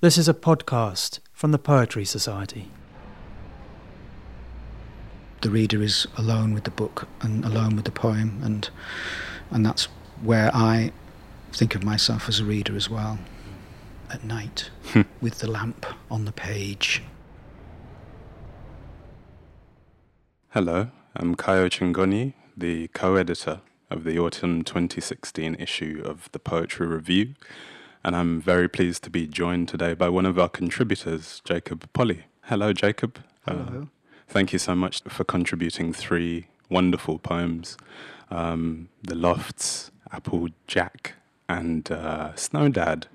This is a podcast from the Poetry Society. The reader is alone with the book and alone with the poem, and and that's where I think of myself as a reader as well. At night, hmm. with the lamp on the page. Hello, I'm Kayo Chingonyi, the co editor of the autumn 2016 issue of the Poetry Review and I'm very pleased to be joined today by one of our contributors, Jacob Polley. Hello, Jacob. Hello. Uh, thank you so much for contributing three wonderful poems um, The Lofts, Apple Jack, and uh, Snow Dad.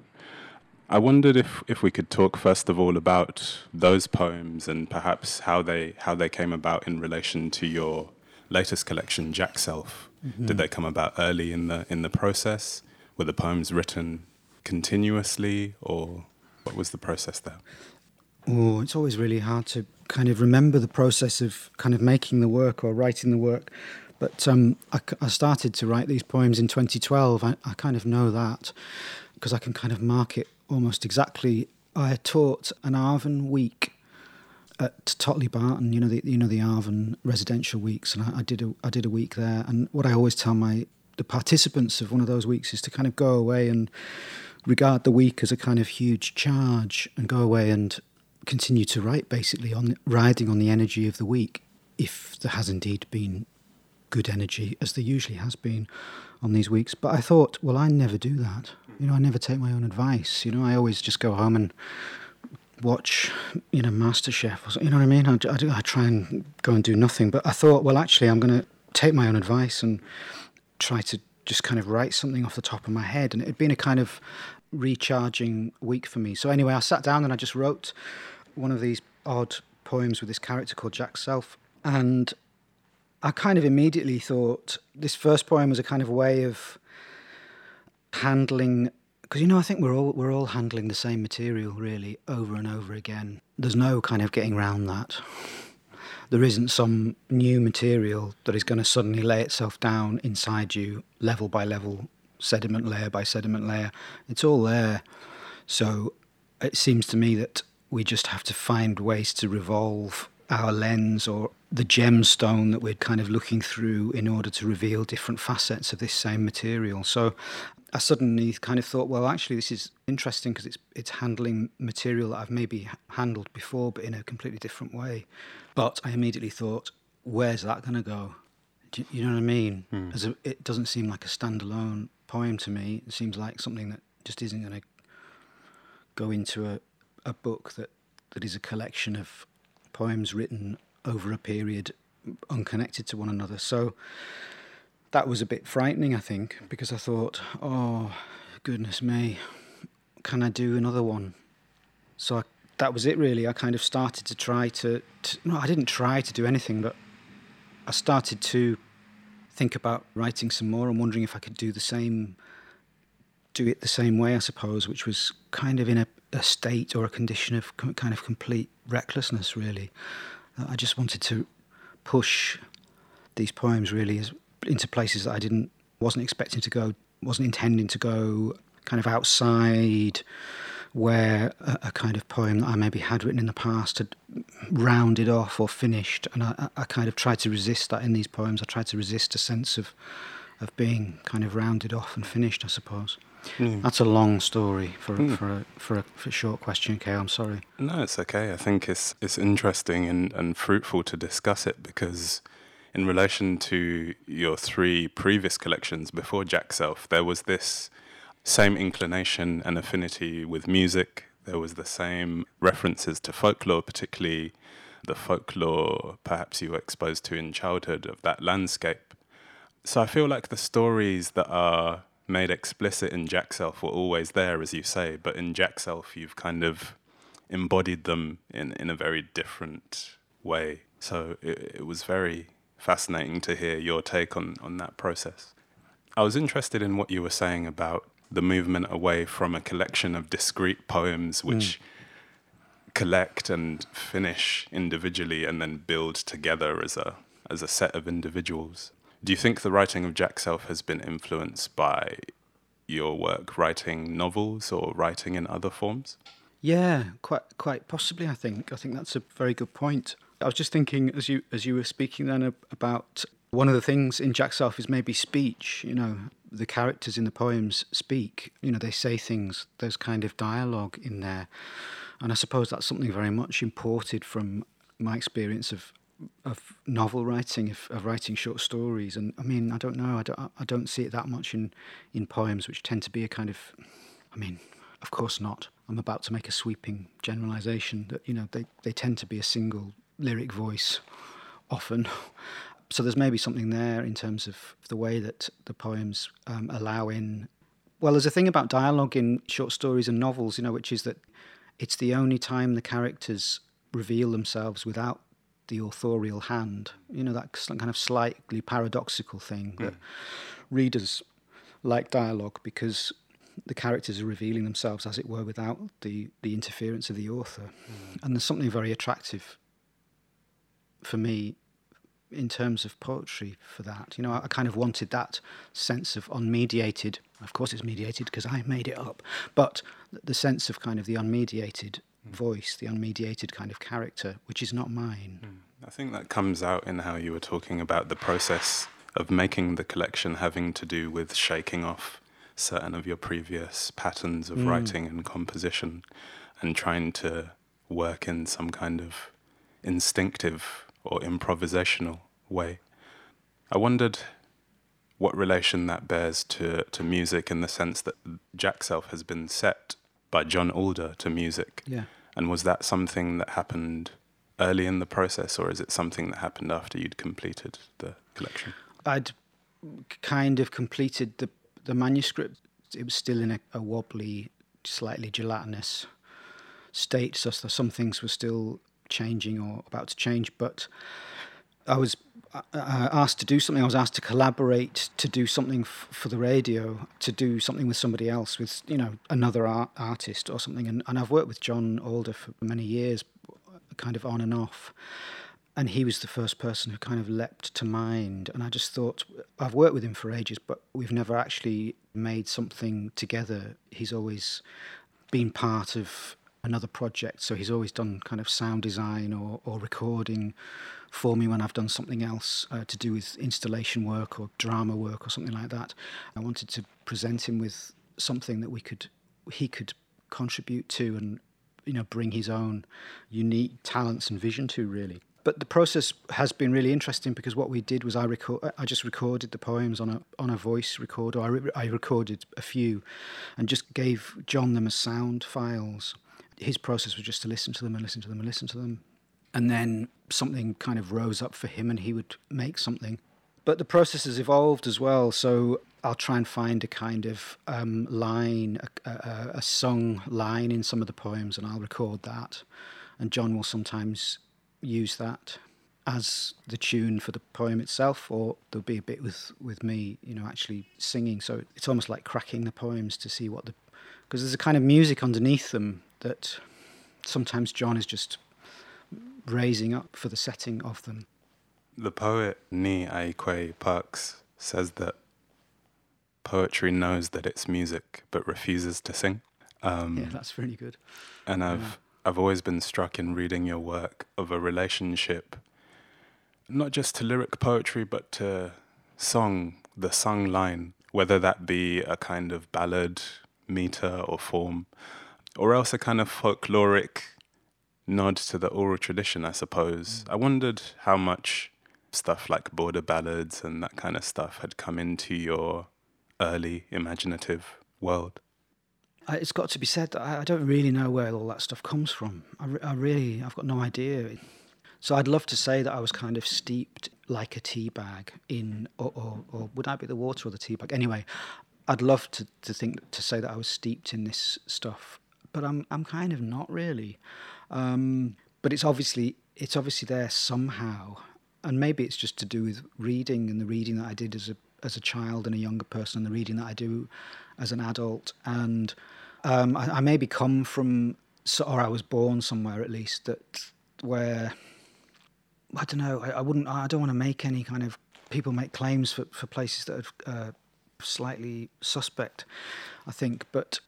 I wondered if, if we could talk first of all about those poems and perhaps how they how they came about in relation to your latest collection, Jackself. Mm-hmm. Did they come about early in the in the process? Were the poems written continuously, or what was the process there? Oh, it's always really hard to kind of remember the process of kind of making the work or writing the work. But um, I, I, started to write these poems in 2012. I, I kind of know that because I can kind of mark it almost exactly. I taught an Arvon week at Totleigh Barton, you know the you know the Arvon residential weeks, and I, I, did a I did a week there. And what I always tell my the participants of one of those weeks is to kind of go away and regard the week as a kind of huge charge and go away and continue to write basically on riding on the energy of the week if there has indeed been good energy as there usually has been on these weeks. But i thought well i never do that. You know i never take my own advice. You know i always just go home and watch you know masterchef or something, you know what i mean? I, I, I try and go and do nothing. But i thought well actually i'm going to take my own advice and try to just kind of write something off the top of my head. And it had been a kind of recharging week for me. So anyway, I sat down and I just wrote one of these odd poems with this character called Jackself. And I kind of immediately thought this first poem was a kind of way of handling because you know I think we're all we're all handling the same material really over and over again. There's no kind of getting around that there isn't some new material that is going to suddenly lay itself down inside you, level by level, sediment layer by sediment layer. It's all there. So it seems to me that we just have to find ways to revolve our lens or the gemstone that we're kind of looking through in order to reveal different facets of this same material. So I suddenly kind of thought, well, actually, this is interesting because it's it's handling material that I've maybe handled before, but in a completely different way. But I immediately thought, where's that going to go? Do you, know what I mean? Mm. As a, it doesn't seem like a standalone poem to me. It seems like something that just isn't going to go into a, a book that, that is a collection of poems written over a period unconnected to one another. So that was a bit frightening, I think, because I thought, oh, goodness me, can I do another one? So I that was it really. I kind of started to try to, to, no, I didn't try to do anything, but I started to think about writing some more and wondering if I could do the same, do it the same way, I suppose, which was kind of in a, a state or a condition of kind of complete recklessness, really. Uh, I just wanted to push these poems really into places that I didn't, wasn't expecting to go, wasn't intending to go, kind of outside where a, a, kind of poem that I maybe had written in the past had rounded off or finished, and I, I kind of tried to resist that in these poems. I tried to resist a sense of of being kind of rounded off and finished. I suppose. Mm. That's a long story for mm. for, a, for, a, for a short question, Kay. I'm sorry. No, it's okay. I think it's it's interesting and, and fruitful to discuss it because in relation to your three previous collections before Jackself, there was this same inclination and affinity with music. There was the same references to folklore, particularly the folklore perhaps you were exposed to in childhood of that landscape. So I feel like the stories that are made explicit in Jackself were always there, as you say, but in Jackself you've kind of embodied them in, in a very different way. So it, it was very fascinating to hear your take on, on that process. I was interested in what you were saying about the movement away from a collection of discrete poems which mm. collect and finish individually and then build together as a as a set of individuals. Do you think the writing of Jackself has been influenced by your work writing novels or writing in other forms? Yeah, quite quite possibly. I think. I think that's a very good point. I was just thinking as you as you were speaking then about one of the things in Jackself is maybe speech. You know, the characters in the poems speak. You know, they say things. There's kind of dialogue in there, and I suppose that's something very much imported from my experience of of novel writing, of, of writing short stories. And I mean, I don't know. I don't. I don't see it that much in in poems, which tend to be a kind of. I mean, of course not. I'm about to make a sweeping generalization that, you know, they, they tend to be a single lyric voice often. So there's maybe something there in terms of the way that the poems um, allow in. Well, there's a thing about dialogue in short stories and novels, you know, which is that it's the only time the characters reveal themselves without the authorial hand. You know, that kind of slightly paradoxical thing that mm. readers like dialogue because the characters are revealing themselves, as it were, without the, the interference of the author. Mm. And there's something very attractive for me in terms of poetry for that. You know, I, I kind of wanted that sense of unmediated. Of course, it's mediated because I made it up, but the sense of kind of the unmediated mm. voice, the unmediated kind of character, which is not mine. Mm. I think that comes out in how you were talking about the process of making the collection having to do with shaking off certain of your previous patterns of mm. writing and composition and trying to work in some kind of instinctive or improvisational way. I wondered what relation that bears to, to music in the sense that Jackself has been set by John Alder to music. Yeah. And was that something that happened early in the process or is it something that happened after you'd completed the collection? I'd kind of completed the the manuscript it was still in a, a wobbly, slightly gelatinous state, so some things were still changing or about to change. But I was uh, asked to do something. I was asked to collaborate to do something f- for the radio, to do something with somebody else, with you know another art- artist or something. And, and I've worked with John Alder for many years, kind of on and off and he was the first person who kind of leapt to mind. And I just thought, I've worked with him for ages, but we've never actually made something together. He's always been part of another project, so he's always done kind of sound design or, or recording for me when I've done something else uh, to do with installation work or drama work or something like that. I wanted to present him with something that we could, he could contribute to and you know bring his own unique talents and vision to really but the process has been really interesting because what we did was I record I just recorded the poems on a on a voice recorder. I, re- I recorded a few, and just gave John them as sound files. His process was just to listen to them and listen to them and listen to them, and then something kind of rose up for him, and he would make something. But the process has evolved as well. So I'll try and find a kind of um, line, a, a, a sung line in some of the poems, and I'll record that. And John will sometimes use that as the tune for the poem itself, or there'll be a bit with, with me, you know, actually singing. So it's almost like cracking the poems to see what the. Because there's a kind of music underneath them that sometimes John is just raising up for the setting of them. The poet Nii Ayikwei Parkes says that poetry knows that it's music but refuses to sing. Um, yeah, that's really good. And I've I've always been struck in reading your work of a relationship, not just to lyric poetry, but to song, the sung line, whether that be a kind of ballad, meter, or form, or else a kind of folkloric nod to the oral tradition, I suppose. Mm. I wondered how much stuff like border ballads and that kind of stuff had come into your early imaginative world it's got to be said that I, don't really know where all that stuff comes from. I, I, really, I've got no idea. So I'd love to say that I was kind of steeped like a tea bag in, or, or, or would I be the water or the tea bag? Anyway, I'd love to, to think to say that I was steeped in this stuff, but I'm I'm kind of not really. Um, but it's obviously it's obviously there somehow, and maybe it's just to do with reading and the reading that I did as a as a child and a younger person, and the reading that I do as an adult. And um, I, I, maybe come from, or I was born somewhere at least that where I don't know. I, I wouldn't. I don't want to make any kind of people make claims for, for places that are uh, slightly suspect. I think, but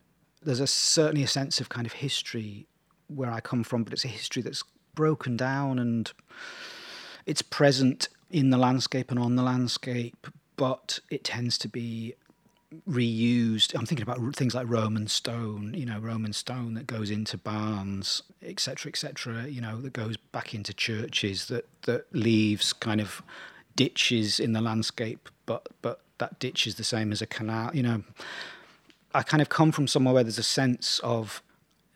there's a certainly a sense of kind of history where I come from, but it's a history that's broken down and it's present in the landscape and on the landscape, but it tends to be reused. I'm thinking about things like Roman stone, you know, Roman stone that goes into barns, etc., etc. You know, that goes back into churches, that that leaves kind of ditches in the landscape, but but that ditch is the same as a canal. You know, I kind of come from somewhere where there's a sense of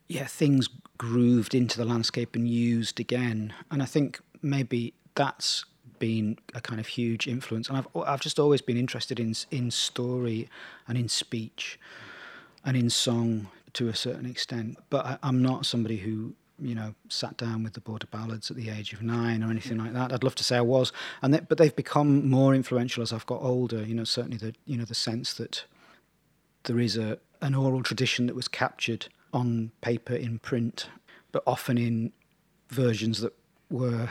yeah things grooved into the landscape and used again, and I think maybe that's been a kind of huge influence, and I've I've just always been interested in in story and in speech and in song to a certain extent. But I, I'm not somebody who you know sat down with the border ballads at the age of nine or anything like that. I'd love to say I was, and they, but they've become more influential as I've got older. You know, certainly the you know the sense that there is a an oral tradition that was captured on paper in print, but often in versions that were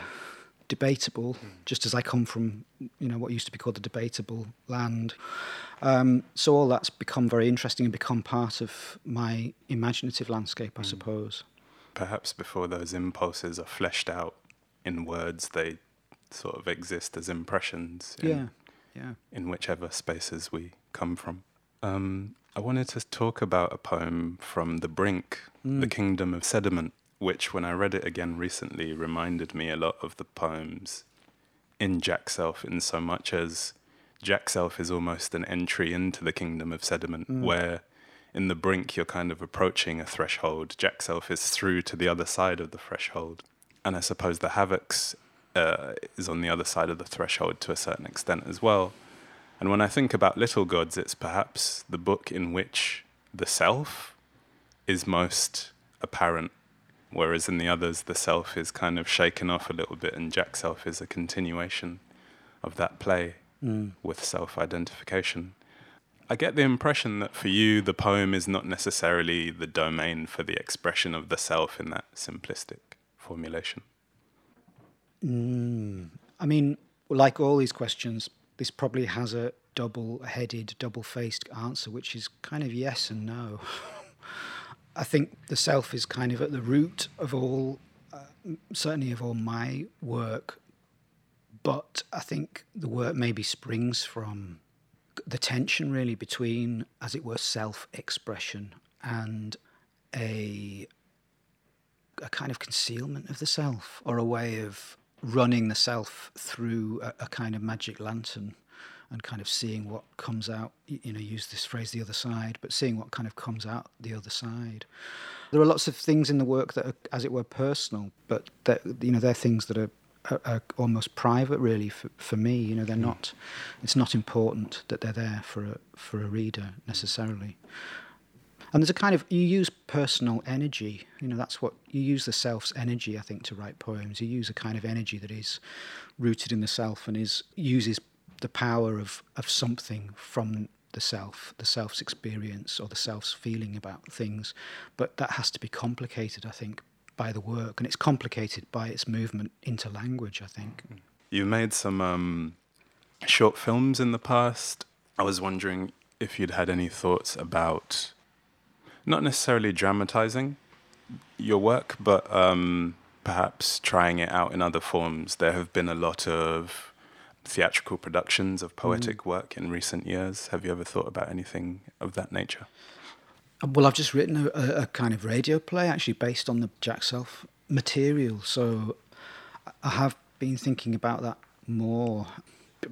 debatable, mm. just as I come from, you know, what used to be called the debatable land. Um, so all that's become very interesting and become part of my imaginative landscape, I mm. suppose. Perhaps before those impulses are fleshed out in words, they sort of exist as impressions. In, yeah, yeah. In whichever spaces we come from. Um, I wanted to talk about a poem from The Brink, mm. The Kingdom of Sediment which, when I read it again recently, reminded me a lot of the poems in Jackself, in so much as Jackself is almost an entry into the kingdom of sediment, mm. where in the brink you're kind of approaching a threshold. Jackself is through to the other side of the threshold. And I suppose the Havocs uh, is on the other side of the threshold to a certain extent as well. And when I think about Little Gods, it's perhaps the book in which the self is most apparent whereas in the others, the self is kind of shaken off a little bit, and Jackself is a continuation of that play mm. with self identification. I get the impression that for you, the poem is not necessarily the domain for the expression of the self in that simplistic formulation. Mm. I mean, like all these questions, this probably has a double headed, double faced answer, which is kind of yes and no. I think the self is kind of at the root of all, uh, certainly of all my work. But I think the work maybe springs from the tension really between, as it were, self expression and a a kind of concealment of the self or a way of running the self through a, a kind of magic lantern and kind of seeing what comes out. You know, use this phrase "the other side," but seeing what kind of comes out the other side. There are lots of things in the work that are, as it were, personal, but that you know they're things that are, are, are almost private, really, for, for me. You know, they're mm. not. It's not important that they're there for a for a reader necessarily. And there's a kind of you use personal energy. You know, that's what you use the self's energy. I think to write poems, you use a kind of energy that is rooted in the self and is uses the power of, of something from the self, the self's experience or the self's feeling about things. But that has to be complicated, I think, by the work. And it's complicated by its movement into language, I think. You made some um, short films in the past. I was wondering if you'd had any thoughts about not necessarily dramatizing your work, but um, perhaps trying it out in other forms. There have been a lot of theatrical productions of poetic mm. work in recent years. Have you ever thought about anything of that nature? Well, I've just written a, a kind of radio play actually based on the Jackself material. So I have been thinking about that more,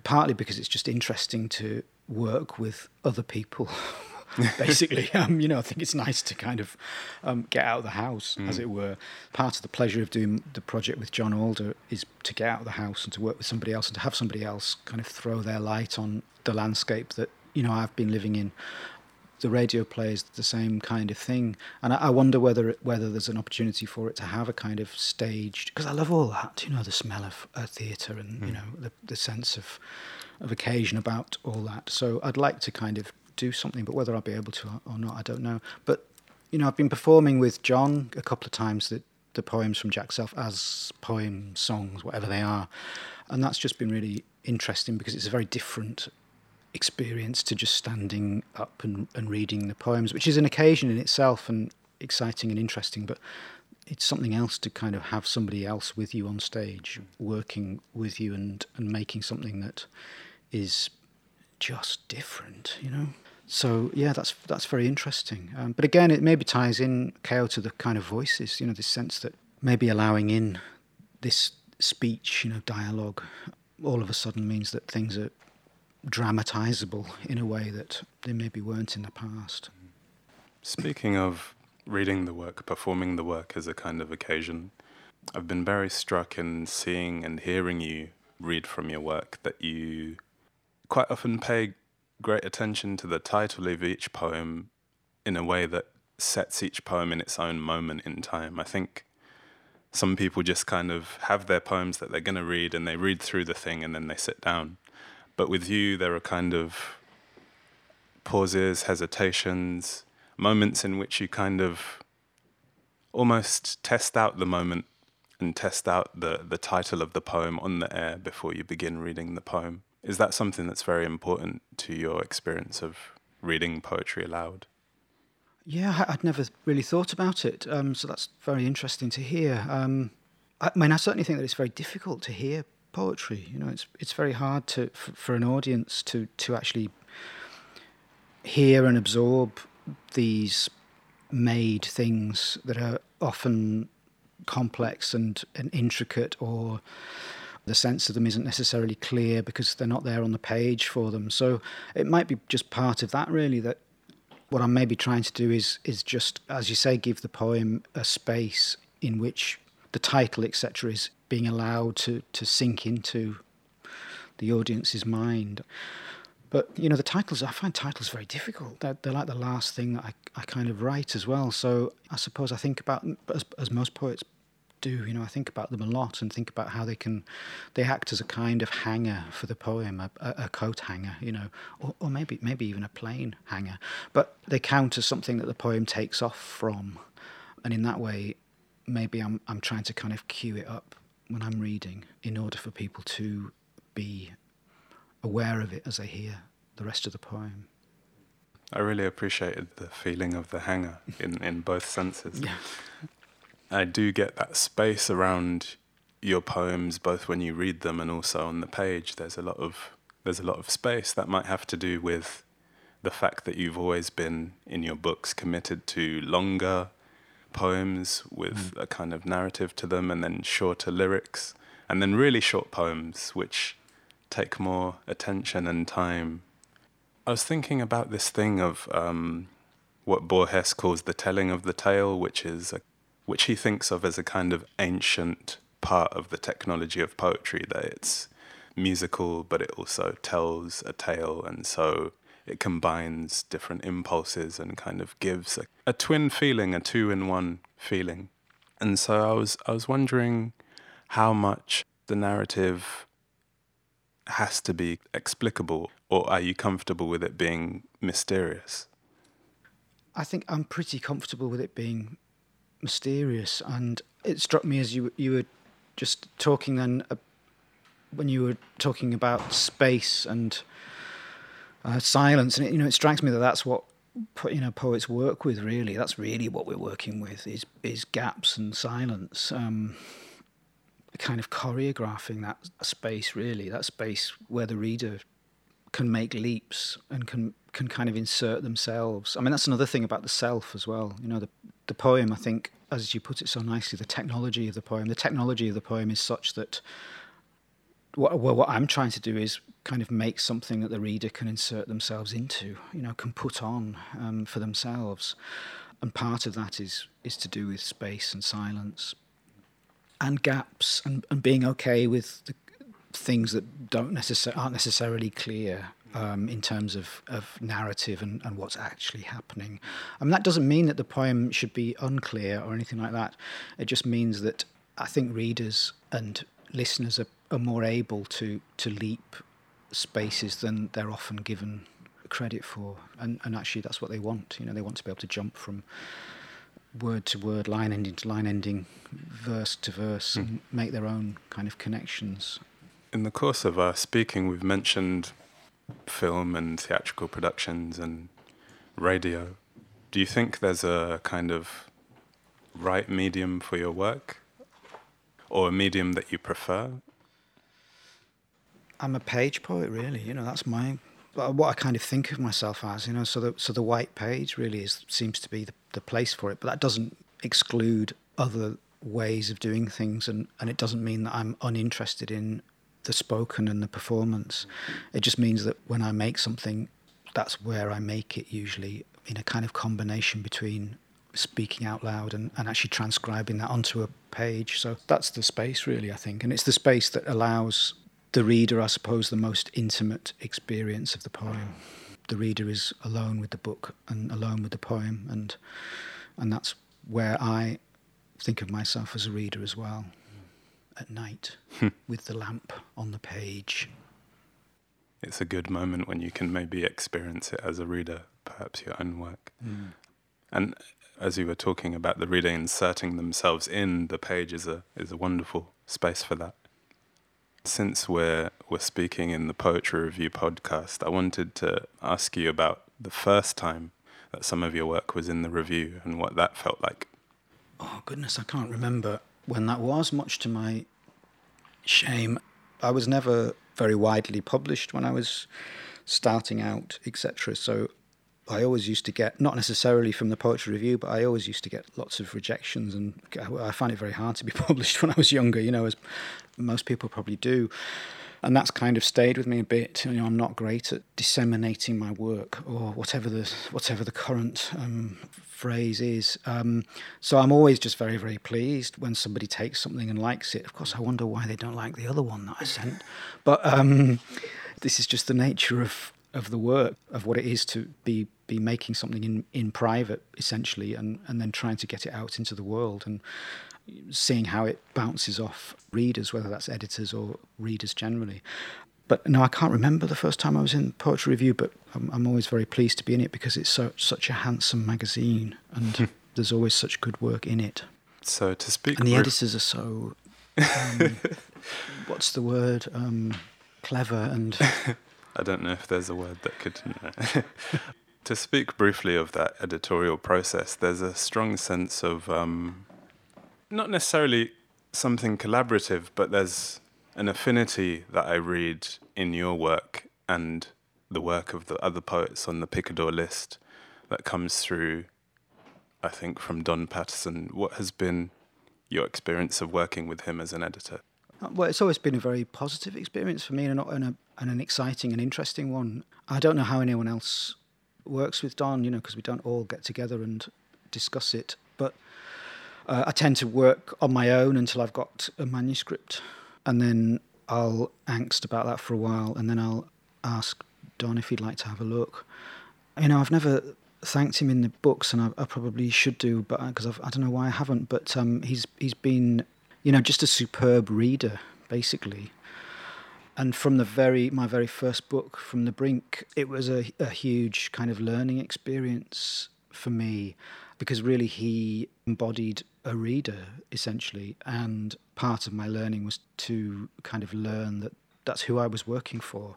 partly because it's just interesting to work with other people basically. um, you know, I think it's nice to kind of um, get out of the house, mm. as it were. Part of the pleasure of doing the project with John Alder is to get out of the house and to work with somebody else and to have somebody else kind of throw their light on the landscape that, you know, I've been living in. The radio play is the same kind of thing, and I, I wonder whether it, whether there's an opportunity for it to have a kind of staged because I love all that, you know, the smell of a theatre and mm. you know the the sense of of occasion about all that. So I'd like to kind of do something, but whether I'll be able to or not, I don't know. But you know, I've been performing with John a couple of times the, the poems from Jackself as poem songs, whatever they are, and that's just been really interesting because it's a very different experience to just standing up and, and reading the poems, which is an occasion in itself and exciting and interesting, but it's something else to kind of have somebody else with you on stage, working with you and, and making something that is just different, you know. So yeah, that's that's very interesting. Um, but again, it maybe ties in Kao to the kind of voices, you know, this sense that maybe allowing in this speech, you know, dialogue, all of a sudden means that things are dramatizable in a way that they maybe weren't in the past. Speaking of reading the work, performing the work as a kind of occasion, I've been very struck in seeing and hearing you read from your work that you quite often pay great attention to the title of each poem in a way that sets each poem in its own moment in time. I think some people just kind of have their poems that they're going to read and they read through the thing and then they sit down. But with you, there are kind of pauses, hesitations, moments in which you kind of almost test out the moment and test out the, the title of the poem on the air before you begin reading the poem. Is that something that's very important to your experience of reading poetry aloud? Yeah, I'd never really thought about it. Um, so that's very interesting to hear. Um, I mean, I certainly think that it's very difficult to hear poetry. You know, it's it's very hard to for, for an audience to to actually hear and absorb these made things that are often complex and, and intricate or the sense of them isn't necessarily clear because they're not there on the page for them. So it might be just part of that really that what I'm maybe trying to do is is just as you say give the poem a space in which the title etc is being allowed to to sink into the audience's mind. But you know the titles I find titles very difficult. They're, they're like the last thing that I, I kind of write as well. So I suppose I think about as, as most poets do. You know, I think about them a lot and think about how they can, they act as a kind of hanger for the poem, a, a coat hanger, you know, or, or maybe maybe even a plain hanger. But they count as something that the poem takes off from, and in that way, maybe I'm I'm trying to kind of cue it up when I'm reading in order for people to be aware of it as they hear the rest of the poem. I really appreciated the feeling of the hanger in, in both senses. Yeah. I do get that space around your poems, both when you read them and also on the page. There's a lot of there's a lot of space that might have to do with the fact that you've always been in your books committed to longer poems with mm. a kind of narrative to them, and then shorter lyrics, and then really short poems which take more attention and time. I was thinking about this thing of um, what Borges calls the telling of the tale, which is a which he thinks of as a kind of ancient part of the technology of poetry, that it's musical, but it also tells a tale, and so it combines different impulses and kind of gives a, a twin feeling, a two in one feeling. And so I was I was wondering how much the narrative has to be explicable, or are you comfortable with it being mysterious? I think I'm pretty comfortable with it being mysterious. And it struck me as you you were just talking then uh, when you were talking about space and uh, silence, and it, you know it strikes me that that's what you know poets work with. Really, that's really what we're working with is is gaps and silence. Um, kind of choreographing that space really that space where the reader can make leaps and can can kind of insert themselves. I mean, that's another thing about the self as well. You know, the the poem. I think, as you put it so nicely, the technology of the poem. The technology of the poem is such that what, well, what I'm trying to do is kind of make something that the reader can insert themselves into. You know, can put on um, for themselves, and part of that is is to do with space and silence, and gaps, and, and being okay with the things that don't necessar- aren't necessarily clear um, in terms of, of narrative and, and what's actually happening. I mean, that doesn't mean that the poem should be unclear or anything like that. It just means that I think readers and listeners are, are more able to, to leap spaces than they're often given credit for. And, and actually, that's what they want. You know, they want to be able to jump from word to word, line ending to line ending, verse to verse, mm. and make their own kind of connections in the course of our speaking, we've mentioned film and theatrical productions and radio. Do you think there's a kind of right medium for your work? Or a medium that you prefer? I'm a page poet, really. You know, that's my uh, what I kind of think of myself as. You know, so the so the white page really is seems to be the, the place for it. But that doesn't exclude other ways of doing things, and and it doesn't mean that I'm uninterested in the spoken and the performance. It just means that when I make something, that's where I make it usually in a kind of combination between speaking out loud and, and actually transcribing that onto a page. So that's the space, really, I think. And it's the space that allows the reader, I suppose, the most intimate experience of the poem. The reader is alone with the book and alone with the poem, and and that's where I think of myself as a reader as well. At night, hmm. with the lamp on the page. It's a good moment when you can maybe experience it as a reader, perhaps your own work. Mm. And as you were talking about the reader inserting themselves in the page is a is a wonderful space for that. Since we're we're speaking in the poetry review podcast, I wanted to ask you about the first time that some of your work was in the review and what that felt like. Oh goodness, I can't remember when that was, much to my shame. I was never very widely published when I was starting out, etc. So I always used to get, not necessarily from the poetry review, but I always used to get lots of rejections, and I found it very hard to be published when I was younger, you know, as most people probably do. And that's kind of stayed with me a bit. You know, I'm not great at disseminating my work or whatever the whatever the current um, phrase is. Um, so I'm always just very, very pleased when somebody takes something and likes it. Of course, I wonder why they don't like the other one that I sent. But um, this is just the nature of, of the work, of what it is to be be making something in, in private, essentially, and, and then trying to get it out into the world and seeing how it bounces off readers, whether that's editors or readers generally. But no, I can't remember the first time I was in Poetry Review, but I'm, I'm always very pleased to be in it because it's so, such a handsome magazine and hmm. there's always such good work in it. So to speak, and the editors are so um, what's the word? Um, clever and. I don't know if there's a word that could. to speak briefly of that editorial process, there's a strong sense of um, not necessarily something collaborative, but there's an affinity that I read in your work and the work of the other poets on the Picador list that comes through, I think, from Don Paterson. What has been your experience of working with him as an editor? Well, it's always been a very positive experience for me and, and, a, and an exciting and interesting one. I don't know how anyone else works with Don, you know, because we don't all get together and discuss it. But uh, I tend to work on my own until I've got a manuscript and then I'll angst about that for a while, and then I'll ask Don if he'd like to have a look. You know, I've never thanked him in the books, and I, I probably should do, but because uh, I don't know why I haven't. But um, he's he's been, you know, just a superb reader, basically. And from the very my very first book, from the brink, it was a, a huge kind of learning experience for me, because really he embodied a reader essentially, and part of my learning was to kind of learn that that's who I was working for.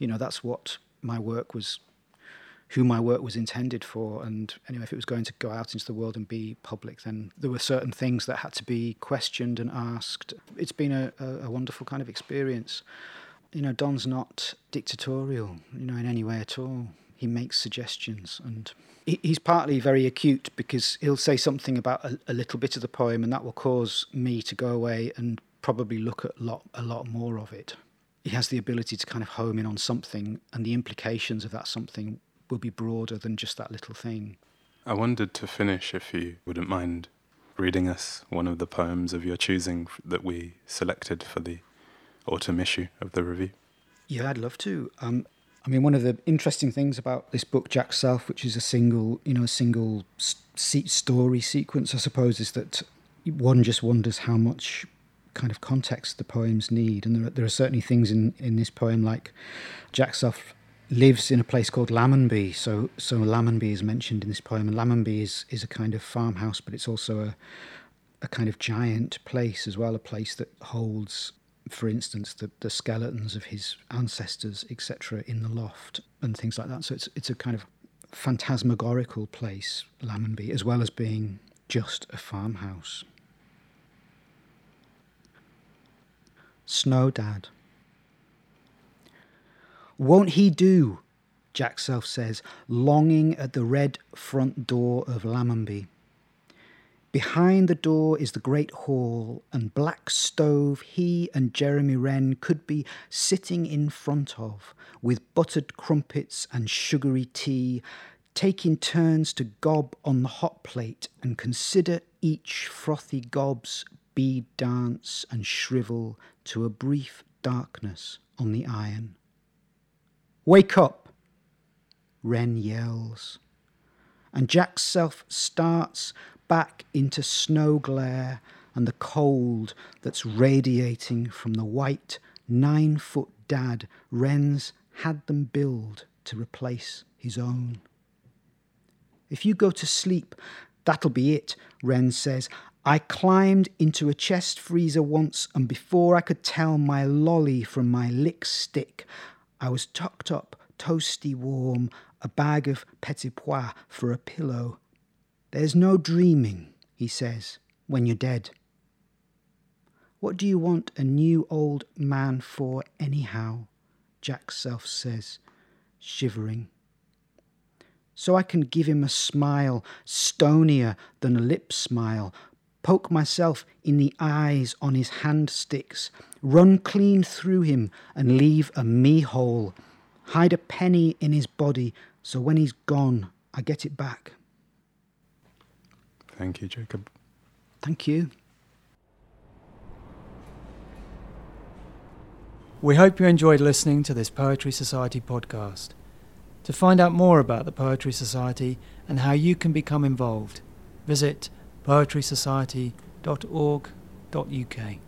You know, that's what my work was, who my work was intended for. And anyway, if it was going to go out into the world and be public, then there were certain things that had to be questioned and asked. It's been a, a, wonderful kind of experience. You know, Don's not dictatorial, you know, in any way at all. He makes suggestions and he's partly very acute because he'll say something about a, a, little bit of the poem, and that will cause me to go away and probably look at lot, a lot more of it. He has the ability to kind of home in on something, and the implications of that something will be broader than just that little thing. I wondered to finish if you wouldn't mind reading us one of the poems of your choosing that we selected for the autumn issue of the review. Yeah, I'd love to. Um, I mean, one of the interesting things about this book, Jackself, which is a single, you know, a single story sequence, I suppose, is that one just wonders how much kind of context the poems need. And there are, there are certainly things in, in this poem like Jackself lives in a place called Lammonby. So, so Lammonby is mentioned in this poem, and Lammonby is, is a kind of farmhouse, but it's also a, a kind of giant place as well, a place that holds for instance, the, the skeletons of his ancestors, etc., in the loft and things like that. So it's it's a kind of phantasmagorical place, Lammonby, as well as being just a farmhouse. Snow Dad. Won't he do? Jackself says, longing at the red front door of Lammonby. Behind the door is the great hall and black stove he and Jeremy Wren could be sitting in front of, with buttered crumpets and sugary tea, taking turns to gob on the hot plate and consider each frothy gob's bead dance and shrivel to a brief darkness on the iron. Wake up! Wren yells. And Jack's self starts back into snow glare and the cold that's radiating from the white nine foot dad Wren's had them build to replace his own. If you go to sleep, that'll be it, Wren says. I climbed into a chest freezer once, and before I could tell my lolly from my lick stick, I was tucked up, toasty warm, a bag of petit pois for a pillow. There's no dreaming, he says, when you're dead. What do you want a new old man for, anyhow? Jackself says, shivering. So I can give him a smile stonier than a lip smile, poke myself in the eyes on his hand sticks, run clean through him and leave a me hole, hide a penny in his body so when he's gone, I get it back. Thank you, Jacob. Thank you. We hope you enjoyed listening to this Poetry Society podcast. To find out more about the Poetry Society and how you can become involved, visit poetrysociety.org.uk.